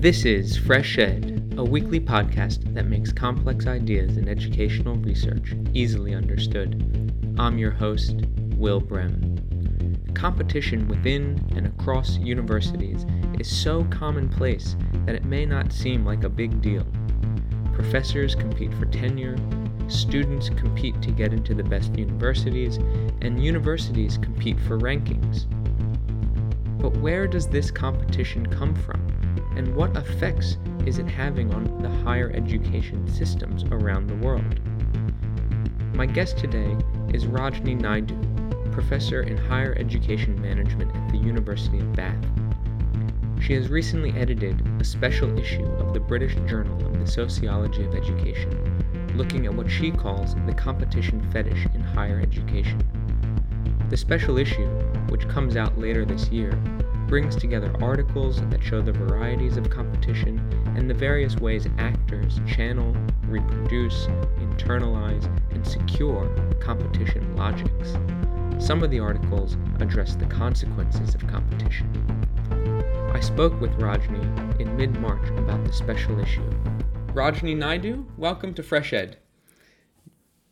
This is FreshEd, a weekly podcast that makes complex ideas in educational research easily understood. I'm your host, Will Brehm. Competition within and across universities is so commonplace that it may not seem like a big deal. Professors compete for tenure, students compete to get into the best universities, and universities compete for rankings. But where does this competition come from? And what effects is it having on the higher education systems around the world? My guest today is Rajni Naidoo, professor in higher education management at the University of Bath. She has recently edited a special issue of the British Journal of the Sociology of Education, looking at what she calls the competition fetish in higher education. The special issue, which comes out later this year, brings together articles that show the varieties of competition and the various ways actors channel, reproduce, internalize, and secure competition logics. Some of the articles address the consequences of competition. I spoke with Rajni in mid March about the special issue. Rajni Naidoo, welcome to FreshEd.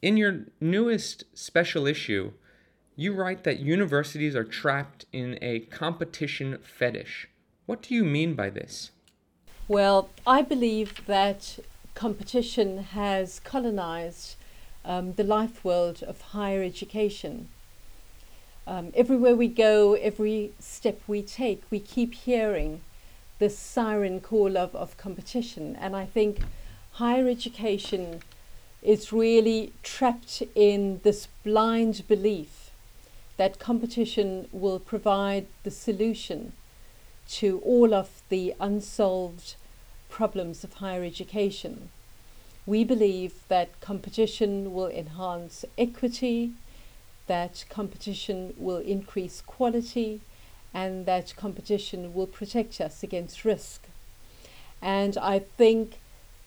In your newest special issue, you write that universities are trapped in a competition fetish. What do you mean by this? Well, I believe that competition has colonized um, the life world of higher education. Um, everywhere we go, every step we take, we keep hearing the siren call of, of competition. And I think higher education is really trapped in this blind belief that competition will provide the solution to all of the unsolved problems of higher education. We believe that competition will enhance equity, that competition will increase quality, and that competition will protect us against risk. And I think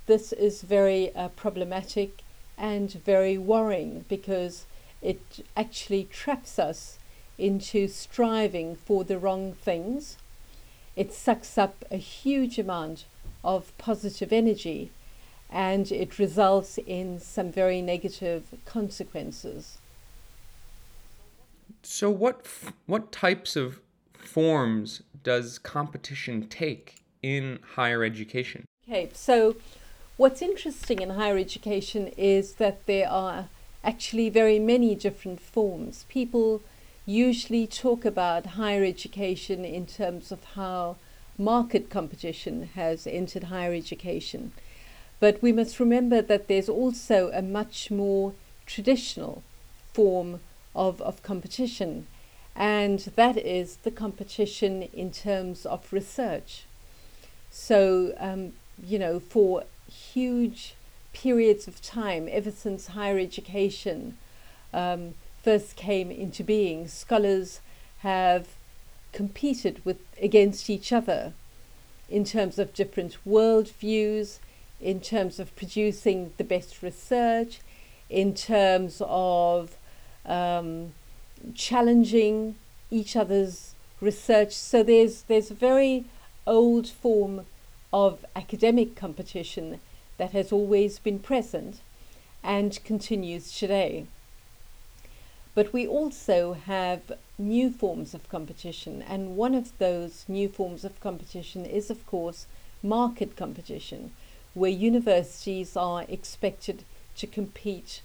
this is very uh, problematic and very worrying because it actually traps us into striving for the wrong things. It sucks up a huge amount of positive energy and it results in some very negative consequences. So what what types of forms does competition take in higher education? Okay, so what's interesting in higher education is that there are actually very many different forms. People usually talk about higher education in terms of how market competition has entered higher education. But we must remember that there's also a much more traditional form of, of competition, and that is the competition in terms of research. So, um, you know, for huge periods of time, ever since higher education um, first came into being, scholars have competed with against each other in terms of different worldviews, in terms of producing the best research, in terms of um, challenging each other's research. So there's there's a very old form of academic competition that has always been present and continues today. But we also have new forms of competition, and one of those new forms of competition is, of course, market competition, where universities are expected to compete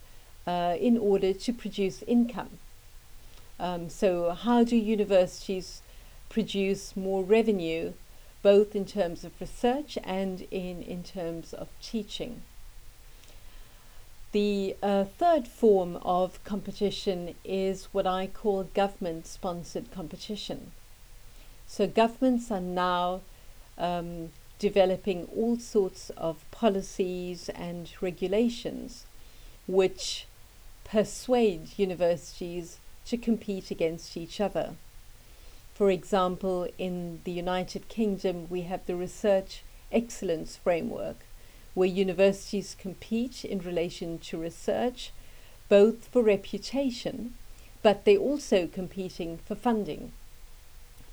uh, in order to produce income. Um, so, how do universities produce more revenue both in terms of research and in, in terms of teaching. The uh, third form of competition is what I call government sponsored competition. So, governments are now um, developing all sorts of policies and regulations which persuade universities to compete against each other. For example, in the United Kingdom, we have the Research Excellence Framework, where universities compete in relation to research, both for reputation, but they're also competing for funding.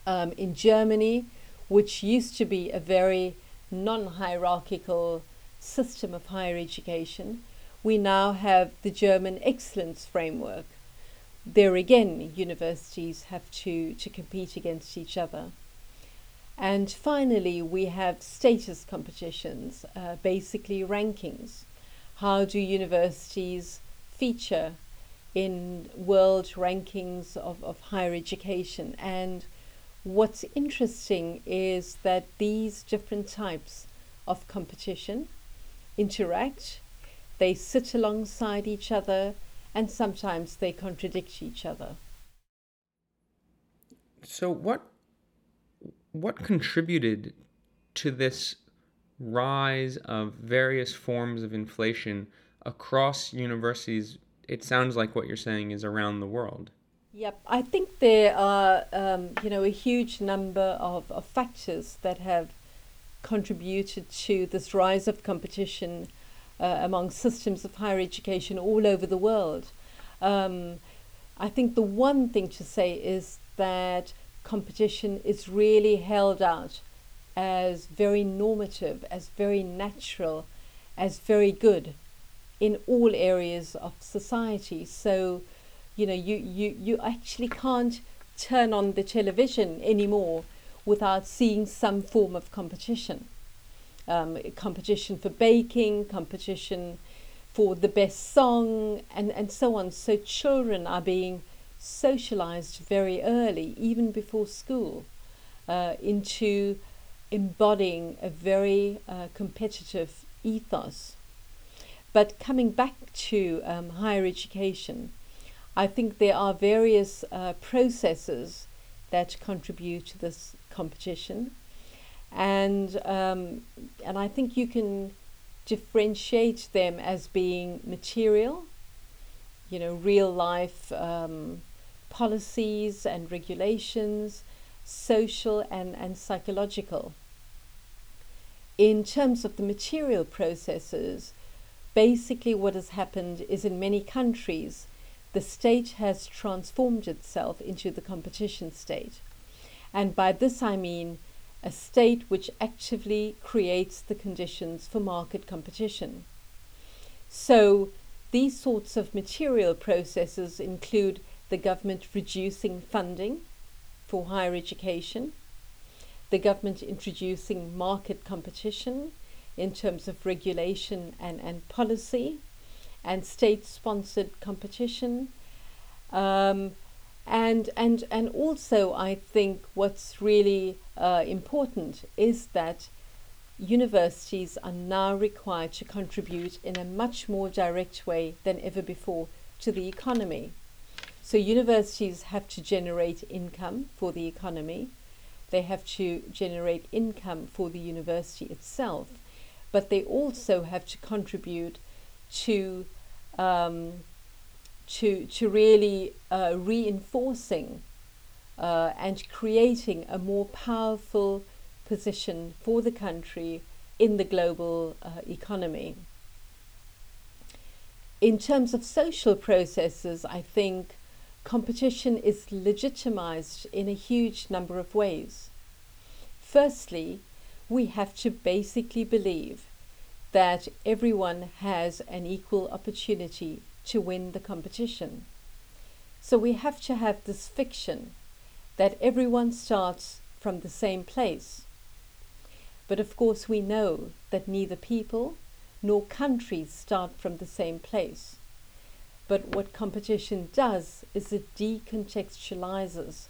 Um, in Germany, which used to be a very non hierarchical system of higher education, we now have the German Excellence Framework. There again, universities have to, to compete against each other. And finally, we have status competitions, uh, basically rankings. How do universities feature in world rankings of, of higher education? And what's interesting is that these different types of competition interact, they sit alongside each other, and sometimes they contradict each other. So, what what contributed to this rise of various forms of inflation across universities? It sounds like what you're saying is around the world. Yep, I think there are um, you know a huge number of, of factors that have contributed to this rise of competition uh, among systems of higher education all over the world. Um, I think the one thing to say is that competition is really held out as very normative, as very natural, as very good in all areas of society. So, you know, you, you, you actually can't turn on the television anymore without seeing some form of competition. Um, competition for baking, competition for the best song, and, and so on. So children are being socialized very early, even before school, uh, into embodying a very uh, competitive ethos. But coming back to um, higher education, I think there are various uh, processes that contribute to this competition, and um, and I think you can differentiate them as being material, you know, real life um, policies and regulations, social and, and psychological. In terms of the material processes, basically what has happened is in many countries, the state has transformed itself into the competition state. And by this I mean a state which actively creates the conditions for market competition. So these sorts of material processes include the government reducing funding for higher education, the government introducing market competition in terms of regulation and, and policy, and state sponsored competition. Um, and, and, and also, I think what's really uh, important is that universities are now required to contribute in a much more direct way than ever before to the economy. So, universities have to generate income for the economy, they have to generate income for the university itself, but they also have to contribute to um, to to really uh, reinforcing uh, and creating a more powerful position for the country in the global uh, economy. In terms of social processes, I think competition is legitimized in a huge number of ways. Firstly, we have to basically believe that everyone has an equal opportunity to win the competition. So we have to have this fiction that everyone starts from the same place. But of course, we know that neither people nor countries start from the same place. But what competition does is it decontextualizes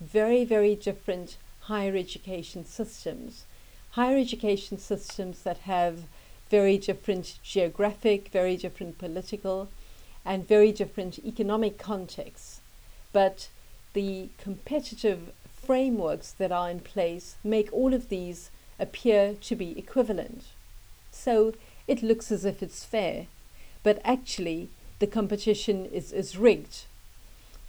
very, very different higher education systems. Higher education systems that have very different geographic, very different political, and very different economic contexts. But the competitive frameworks that are in place make all of these appear to be equivalent. So it looks as if it's fair, but actually, the competition is, is rigged.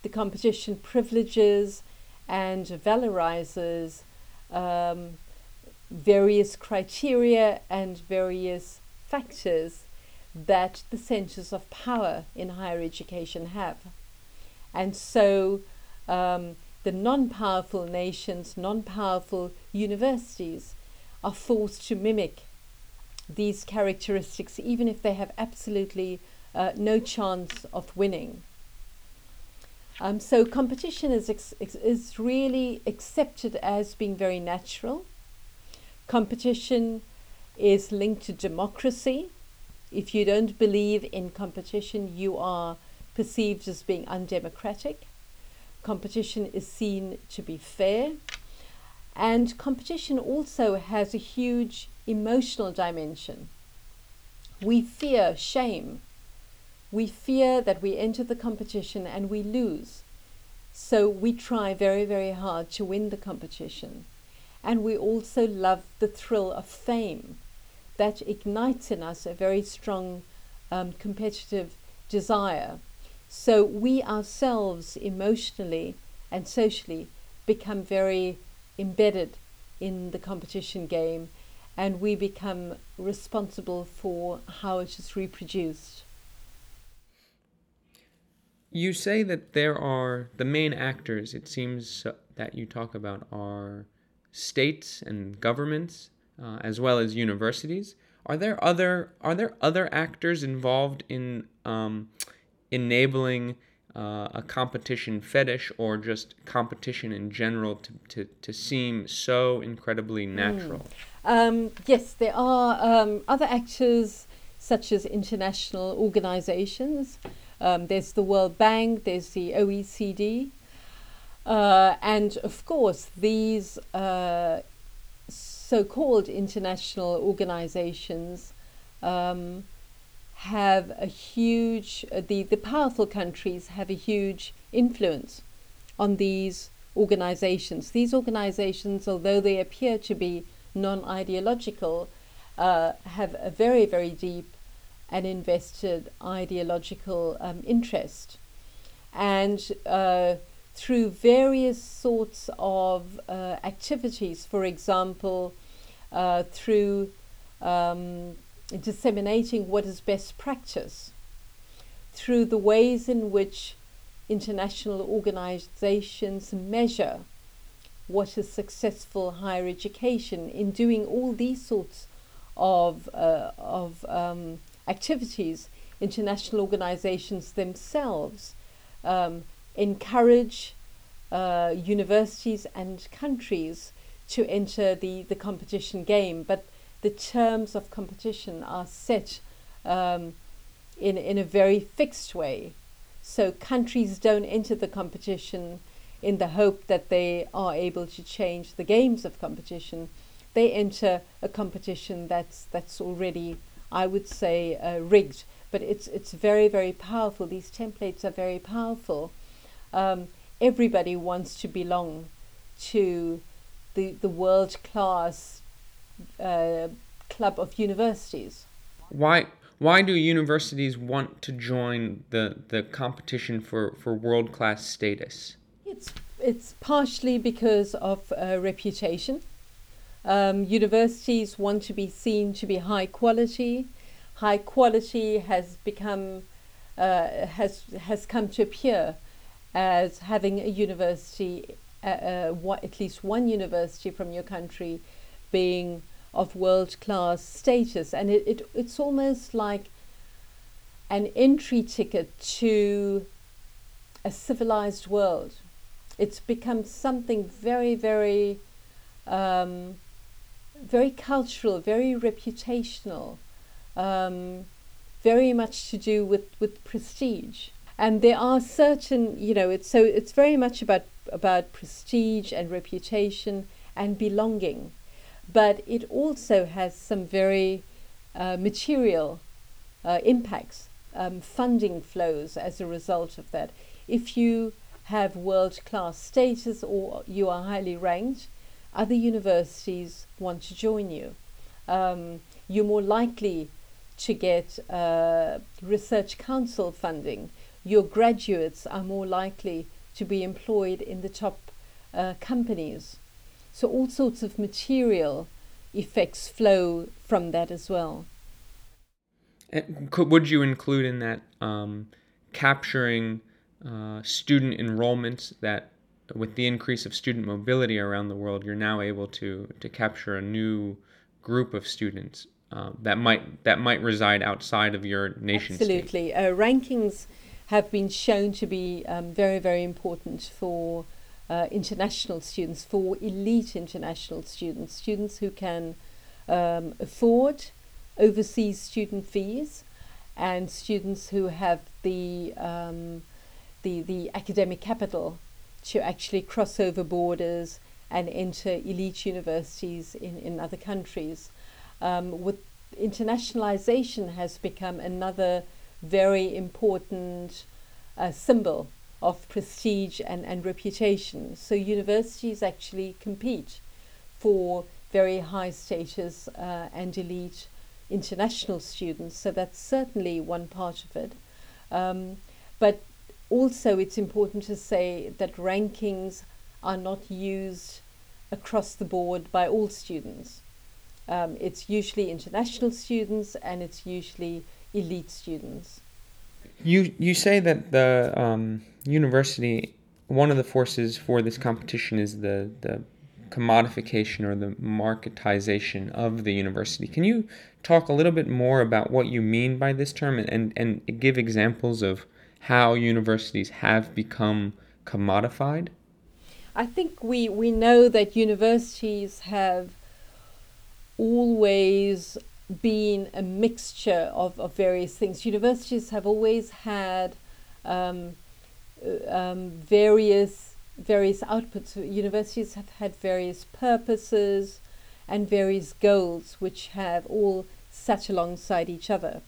The competition privileges and valorizes um, various criteria and various factors that the centers of power in higher education have. And so um, the non powerful nations, non powerful universities, are forced to mimic these characteristics, even if they have absolutely uh, no chance of winning. Um, so competition is is really accepted as being very natural. Competition is linked to democracy. If you don't believe in competition, you are perceived as being undemocratic. Competition is seen to be fair. And competition also has a huge emotional dimension. We fear shame. We fear that we enter the competition and we lose. So we try very, very hard to win the competition. And we also love the thrill of fame that ignites in us a very strong um, competitive desire. So we ourselves emotionally and socially become very embedded in the competition game and we become responsible for how it is reproduced. You say that there are the main actors, it seems that you talk about, are states and governments uh, as well as universities. Are there other are there other actors involved in um, enabling uh, a competition fetish or just competition in general to, to, to seem so incredibly hmm. natural? Mm. Um, yes, there are um, other actors such as international organizations. Um, there's the World Bank, there's the OECD. Uh, and of course, these uh, so called international organizations um, have a huge, uh, the, the powerful countries have a huge influence on these organizations. These organizations, although they appear to be non ideological, uh, have a very, very deep and invested ideological um, interest. And uh, through various sorts of uh, activities, for example, uh, through um, disseminating what is best practice, through the ways in which international organizations measure what is successful higher education, in doing all these sorts of, uh, of um, activities, international organizations themselves um, encourage uh, universities and countries to enter the, the competition game, but the terms of competition are set um, in, in a very fixed way. So countries don't enter the competition in the hope that they are able to change the games of competition. They enter a competition that's that's already, I would say, uh, rigged. But it's it's very very powerful. These templates are very powerful. Um, everybody wants to belong to the, the world class uh, club of universities. Why why do universities want to join the, the competition for, for world class status? It's it's partially because of uh, reputation. Um, universities want to be seen to be high quality. High quality has become uh, has has come to appear as having a university, uh, uh, at least one university from your country, being of world class status. And it, it, it's almost like an entry ticket to a civilized world. It's become something very, very, um, very cultural, very reputational, um, very much to do with, with prestige and there are certain you know it's so it's very much about about prestige and reputation and belonging. But it also has some very uh, material uh, impacts um, funding flows as a result of that. If you have world class status or you are highly ranked other universities want to join you. Um, you're more likely to get uh, research council funding your graduates are more likely to be employed in the top uh, companies. So, all sorts of material effects flow from that as well. And could, would you include in that um, capturing uh, student enrollments that with the increase of student mobility around the world, you're now able to to capture a new group of students uh, that might that might reside outside of your nation. Absolutely, uh, rankings have been shown to be um, very very important for uh, international students, for elite international students, students who can um, afford overseas student fees, and students who have the um, the the academic capital to actually cross over borders and enter elite universities in, in other countries. Um, with internationalization has become another very important uh, symbol of prestige and, and reputation. So universities actually compete for very high status uh, and elite international students. So that's certainly one part of it. Um, but also, it's important to say that rankings are not used across the board by all students. Um, it's usually international students and it's usually elite students. You you say that the um, university one of the forces for this competition is the the commodification or the marketization of the university. Can you talk a little bit more about what you mean by this term and, and, and give examples of how universities have become commodified? I think we, we know that universities have always been a mixture of, of various things. Universities have always had um, uh, um, various various outputs. Universities have had various purposes and various goals, which have all sat alongside each other.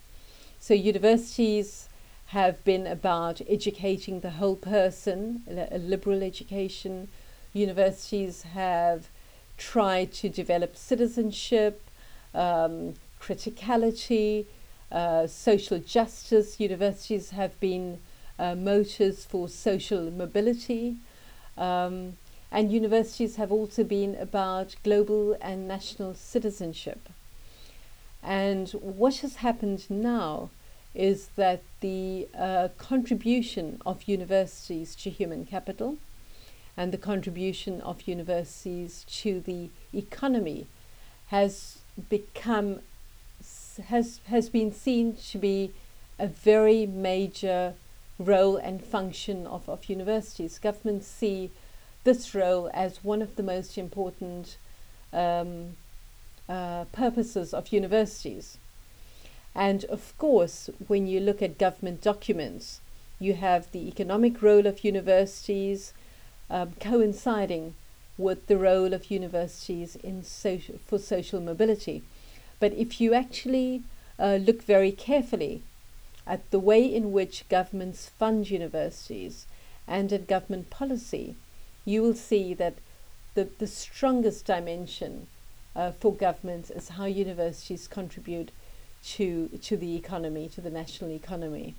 So universities have been about educating the whole person, a liberal education. Universities have tried to develop citizenship, um, criticality, uh, social justice. Universities have been uh, motors for social mobility. Um, and universities have also been about global and national citizenship. And what has happened now is that the uh, contribution of universities to human capital and the contribution of universities to the economy has become has has been seen to be a very major role and function of, of universities. Governments see this role as one of the most important um, uh, purposes of universities. And of course, when you look at government documents, you have the economic role of universities um, coinciding with the role of universities in social, for social mobility. But if you actually uh, look very carefully at the way in which governments fund universities and at government policy, you will see that the, the strongest dimension uh, for governments is how universities contribute to, to the economy, to the national economy.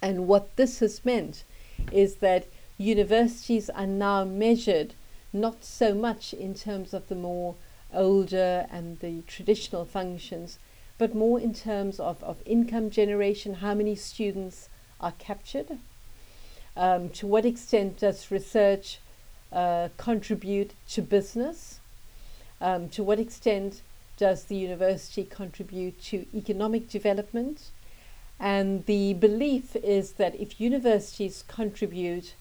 And what this has meant is that universities are now measured not so much in terms of the more older and the traditional functions, but more in terms of, of income generation, how many students are captured, um, to what extent does research uh, contribute to business, um, to what extent does the university contribute to economic development, and the belief is that if universities contribute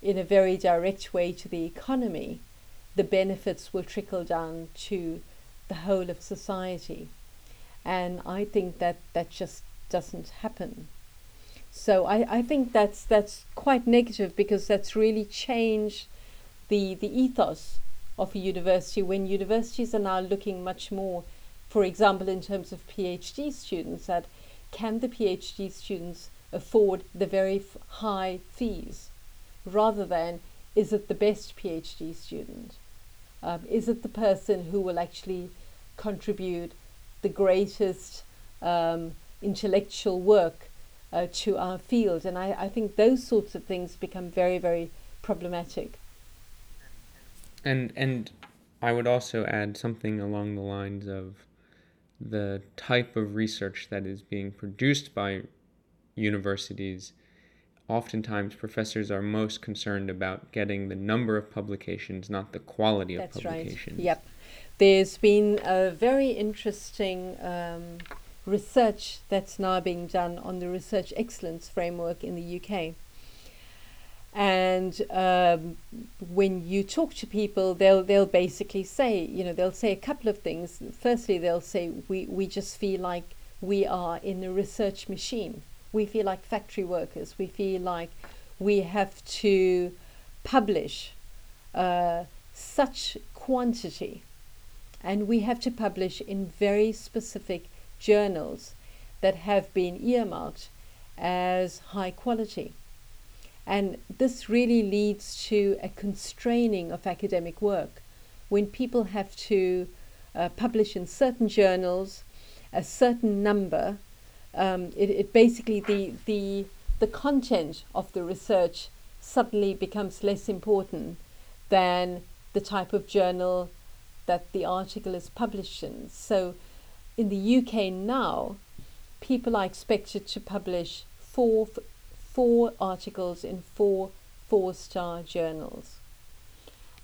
in a very direct way to the economy, the benefits will trickle down to the whole of society. And I think that that just doesn't happen. So I, I think that's that's quite negative because that's really changed the the ethos of a university when universities are now looking much more, for example, in terms of PhD students, that can the PhD students afford the very high fees rather than is it the best PhD student? Um, is it the person who will actually contribute the greatest um, intellectual work uh, to our field? And I, I think those sorts of things become very, very problematic. And and I would also add something along the lines of the type of research that is being produced by universities oftentimes professors are most concerned about getting the number of publications, not the quality of That's publications. right. Yep. There's been a very interesting um, research that's now being done on the research excellence framework in the UK. And um, when you talk to people, they'll they'll basically say, you know, they'll say a couple of things. Firstly, they'll say we we just feel like we are in a research machine. We feel like factory workers. We feel like we have to publish uh, such quantity, and we have to publish in very specific journals that have been earmarked as high quality. And this really leads to a constraining of academic work. When people have to uh, publish in certain journals a certain number, um, it, it basically the, the, the content of the research suddenly becomes less important than the type of journal that the article is published in. So in the UK now, people are expected to publish four four articles in four four star journals.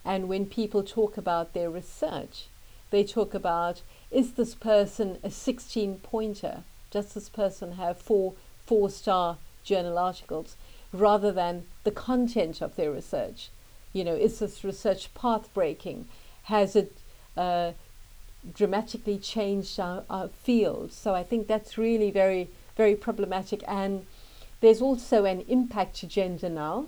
And when people talk about their research, they talk about is this person a 16 pointer? Does this person have four four star journal articles rather than the content of their research? You know, is this research path breaking? Has it uh, dramatically changed our, our field? So I think that's really very, very problematic. And there's also an impact agenda now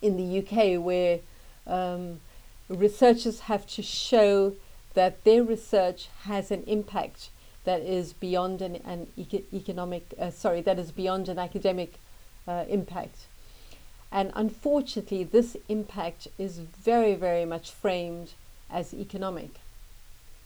in the UK where um, researchers have to show that their research has an impact that is beyond an, an economic, uh, sorry, that is beyond an academic uh, impact. And unfortunately, this impact is very, very much framed as economic.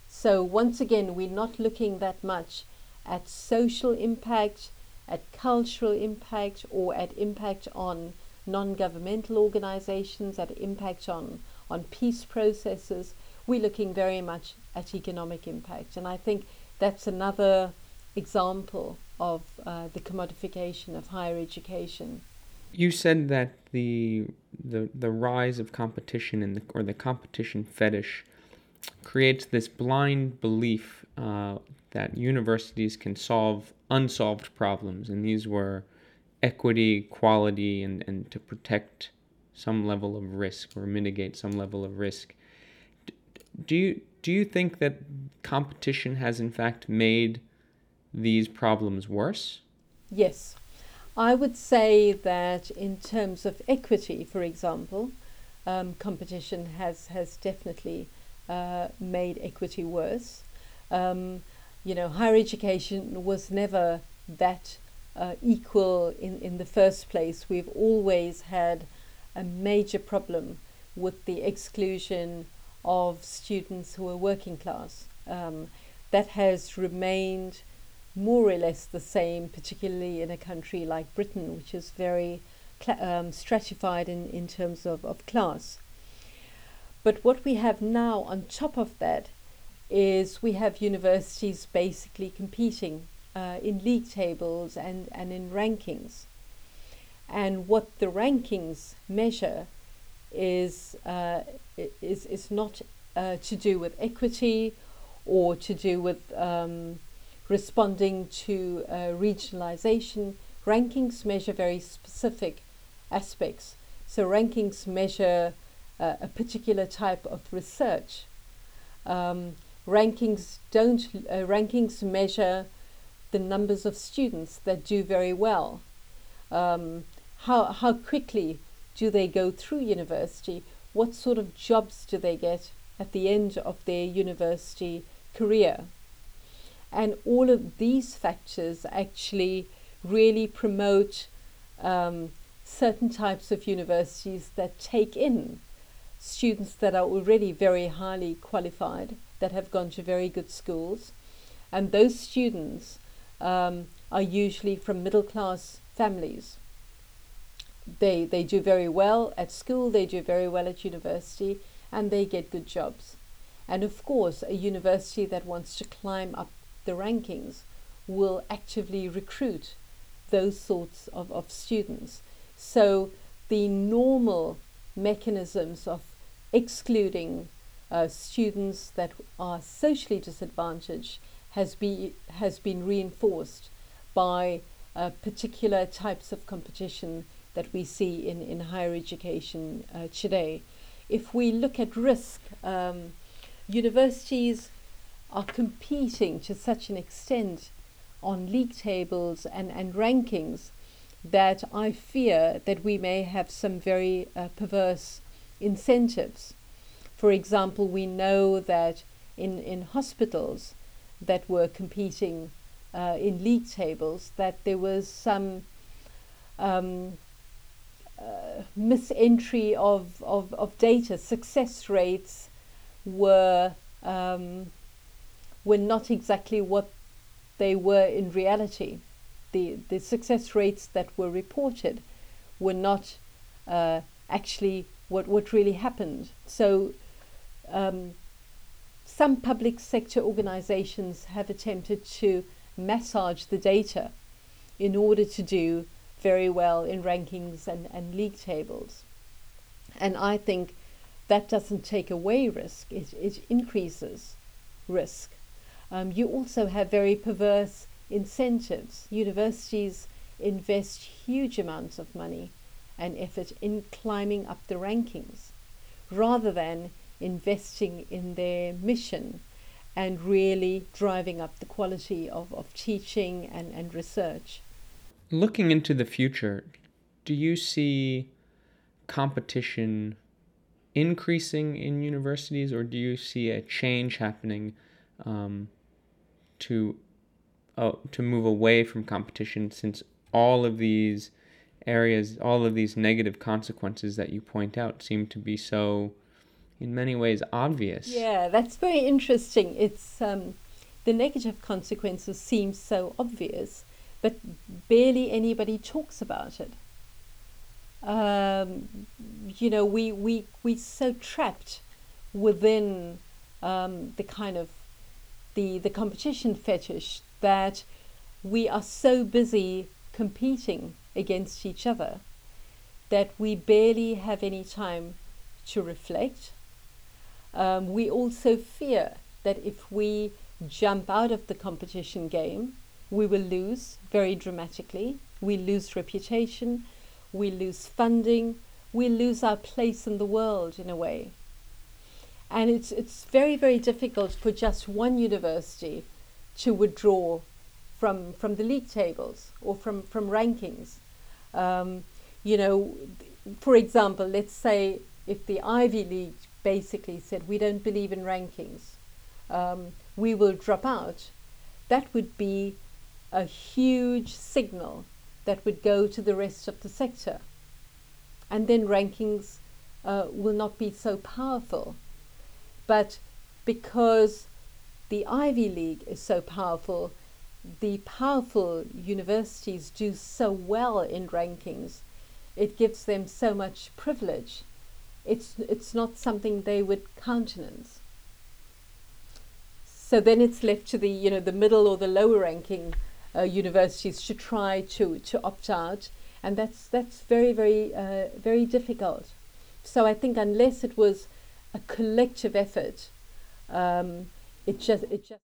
So, once again, we're not looking that much at social impact, at cultural impact, or at impact on non governmental organizations, at impact on, on peace processes. We're looking very much at economic impact. And I think that's another example of uh, the commodification of higher education. You said that the the the rise of competition and or the competition fetish creates this blind belief uh, that universities can solve unsolved problems, and these were equity, quality, and, and to protect some level of risk or mitigate some level of risk. Do you do you think that competition has in fact made these problems worse? Yes. I would say that in terms of equity, for example, um, competition has, has definitely uh, made equity worse. Um, you know, higher education was never that uh, equal in, in the first place. We've always had a major problem with the exclusion of students who are working class. Um, that has remained more or less the same, particularly in a country like Britain, which is very um, stratified in, in terms of, of class. But what we have now on top of that is we have universities basically competing uh, in league tables and, and in rankings. And what the rankings measure is, uh, is, is not uh, to do with equity or to do with um, responding to uh, regionalization. Rankings measure very specific aspects. So, rankings measure uh, a particular type of research. Um, rankings don't uh, rankings measure the numbers of students that do very well. Um, how how quickly do they go through university? What sort of jobs do they get at the end of their university career? And all of these factors actually really promote um, certain types of universities that take in students that are already very highly qualified, that have gone to very good schools. And those students um, are usually from middle class families. They, they do very well at school, they do very well at university, and they get good jobs. And of course, a university that wants to climb up the rankings will actively recruit those sorts of, of students So the normal mechanisms of excluding uh, students that are socially disadvantaged has, be, has been reinforced by uh, particular types of competition that we see in, in higher education uh, today. If we look at risk, um, universities are competing to such an extent on league tables and, and rankings that I fear that we may have some very uh, perverse incentives. For example, we know that in, in hospitals that were competing uh, in league tables, that there was some um, uh, misentry of, of, of data. Success rates were um, were not exactly what they were in reality. The the success rates that were reported were not uh, actually what what really happened. So. Um, some public sector organizations have attempted to massage the data in order to do very well in rankings and, and league tables. And I think that doesn't take away risk, it, it increases risk. Um, you also have very perverse incentives. Universities invest huge amounts of money and effort in climbing up the rankings rather than investing in their mission and really driving up the quality of, of teaching and, and research. Looking into the future, do you see competition increasing in universities or do you see a change happening um, to uh, to move away from competition since all of these areas all of these negative consequences that you point out seem to be so in many ways obvious. Yeah, that's very interesting. It's um, the negative consequences seem so obvious, but barely anybody talks about it. Um, you know, we we we so trapped within um, the kind of the the competition fetish that we are so busy competing against each other that we barely have any time to reflect um, we also fear that if we jump out of the competition game, we will lose very dramatically. We lose reputation, we lose funding, we lose our place in the world in a way. And it's, it's very, very difficult for just one university to withdraw from, from the league tables or from, from rankings. Um, you know, for example, let's say if the Ivy League basically said, we don't believe in rankings, um, we will drop out, that would be a huge signal that would go to the rest of the sector. And then rankings uh, will not be so powerful. But because the Ivy League is so powerful, the powerful universities do so well in rankings, it gives them so much privilege it's it's not something they would countenance. So then it's left to the you know the middle or the lower ranking uh, universities to try to to opt out, and that's that's very very uh, very difficult. So I think unless it was a collective effort, um, it just it just.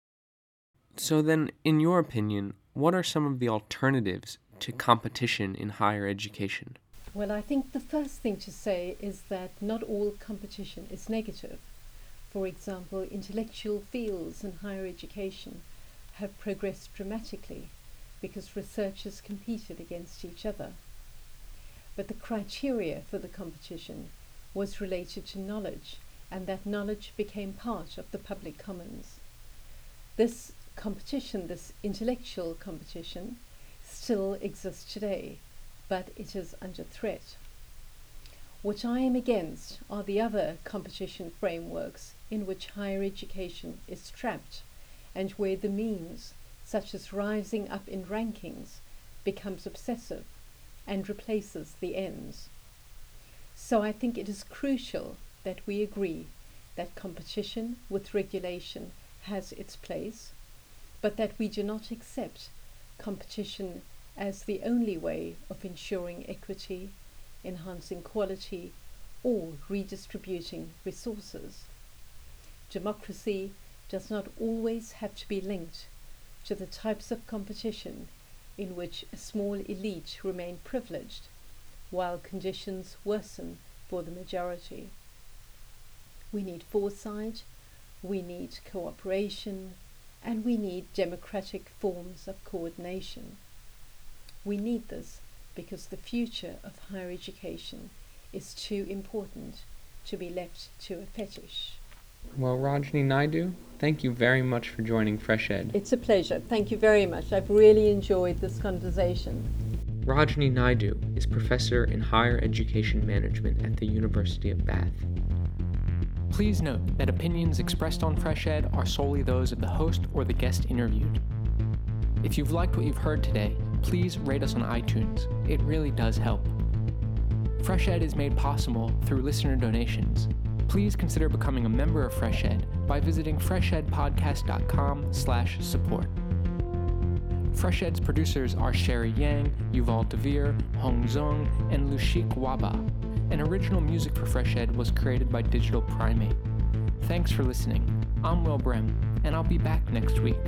So then, in your opinion, what are some of the alternatives to competition in higher education? Well, I think the first thing to say is that not all competition is negative. For example, intellectual fields in higher education have progressed dramatically because researchers competed against each other. But the criteria for the competition was related to knowledge, and that knowledge became part of the public commons. This competition, this intellectual competition, still exists today but it is under threat. What I am against are the other competition frameworks in which higher education is trapped and where the means, such as rising up in rankings, becomes obsessive and replaces the ends. So I think it is crucial that we agree that competition with regulation has its place, but that we do not accept competition as the only way of ensuring equity enhancing quality, or redistributing resources. Democracy does not always have to be linked to the types of competition in which a small elite remain privileged while conditions worsen for the majority. We need foresight, we need cooperation, and we need democratic forms of coordination. We need this because the future of higher education is too important to be left to a fetish. Well, Rajni Naidoo, thank you very much for joining FreshEd. It's a pleasure. Thank you very much. I've really enjoyed this conversation. Rajni Naidoo is professor in higher education management at the University of Bath. Please note that opinions expressed on FreshEd are solely those of the host or the guest interviewed. If you've liked what you've heard today, please rate us on iTunes. It really does help. FreshEd is made possible through listener donations. Please consider becoming a member of FreshEd by visiting freshedpodcast.com/support. FreshEd's producers are Sherry Yang, Yuval Devere, Hong Zong, and Lushik Waba. And original music for FreshEd was created by Digital Primate. Thanks for listening. I'm Will Brehm, and I'll be back next week.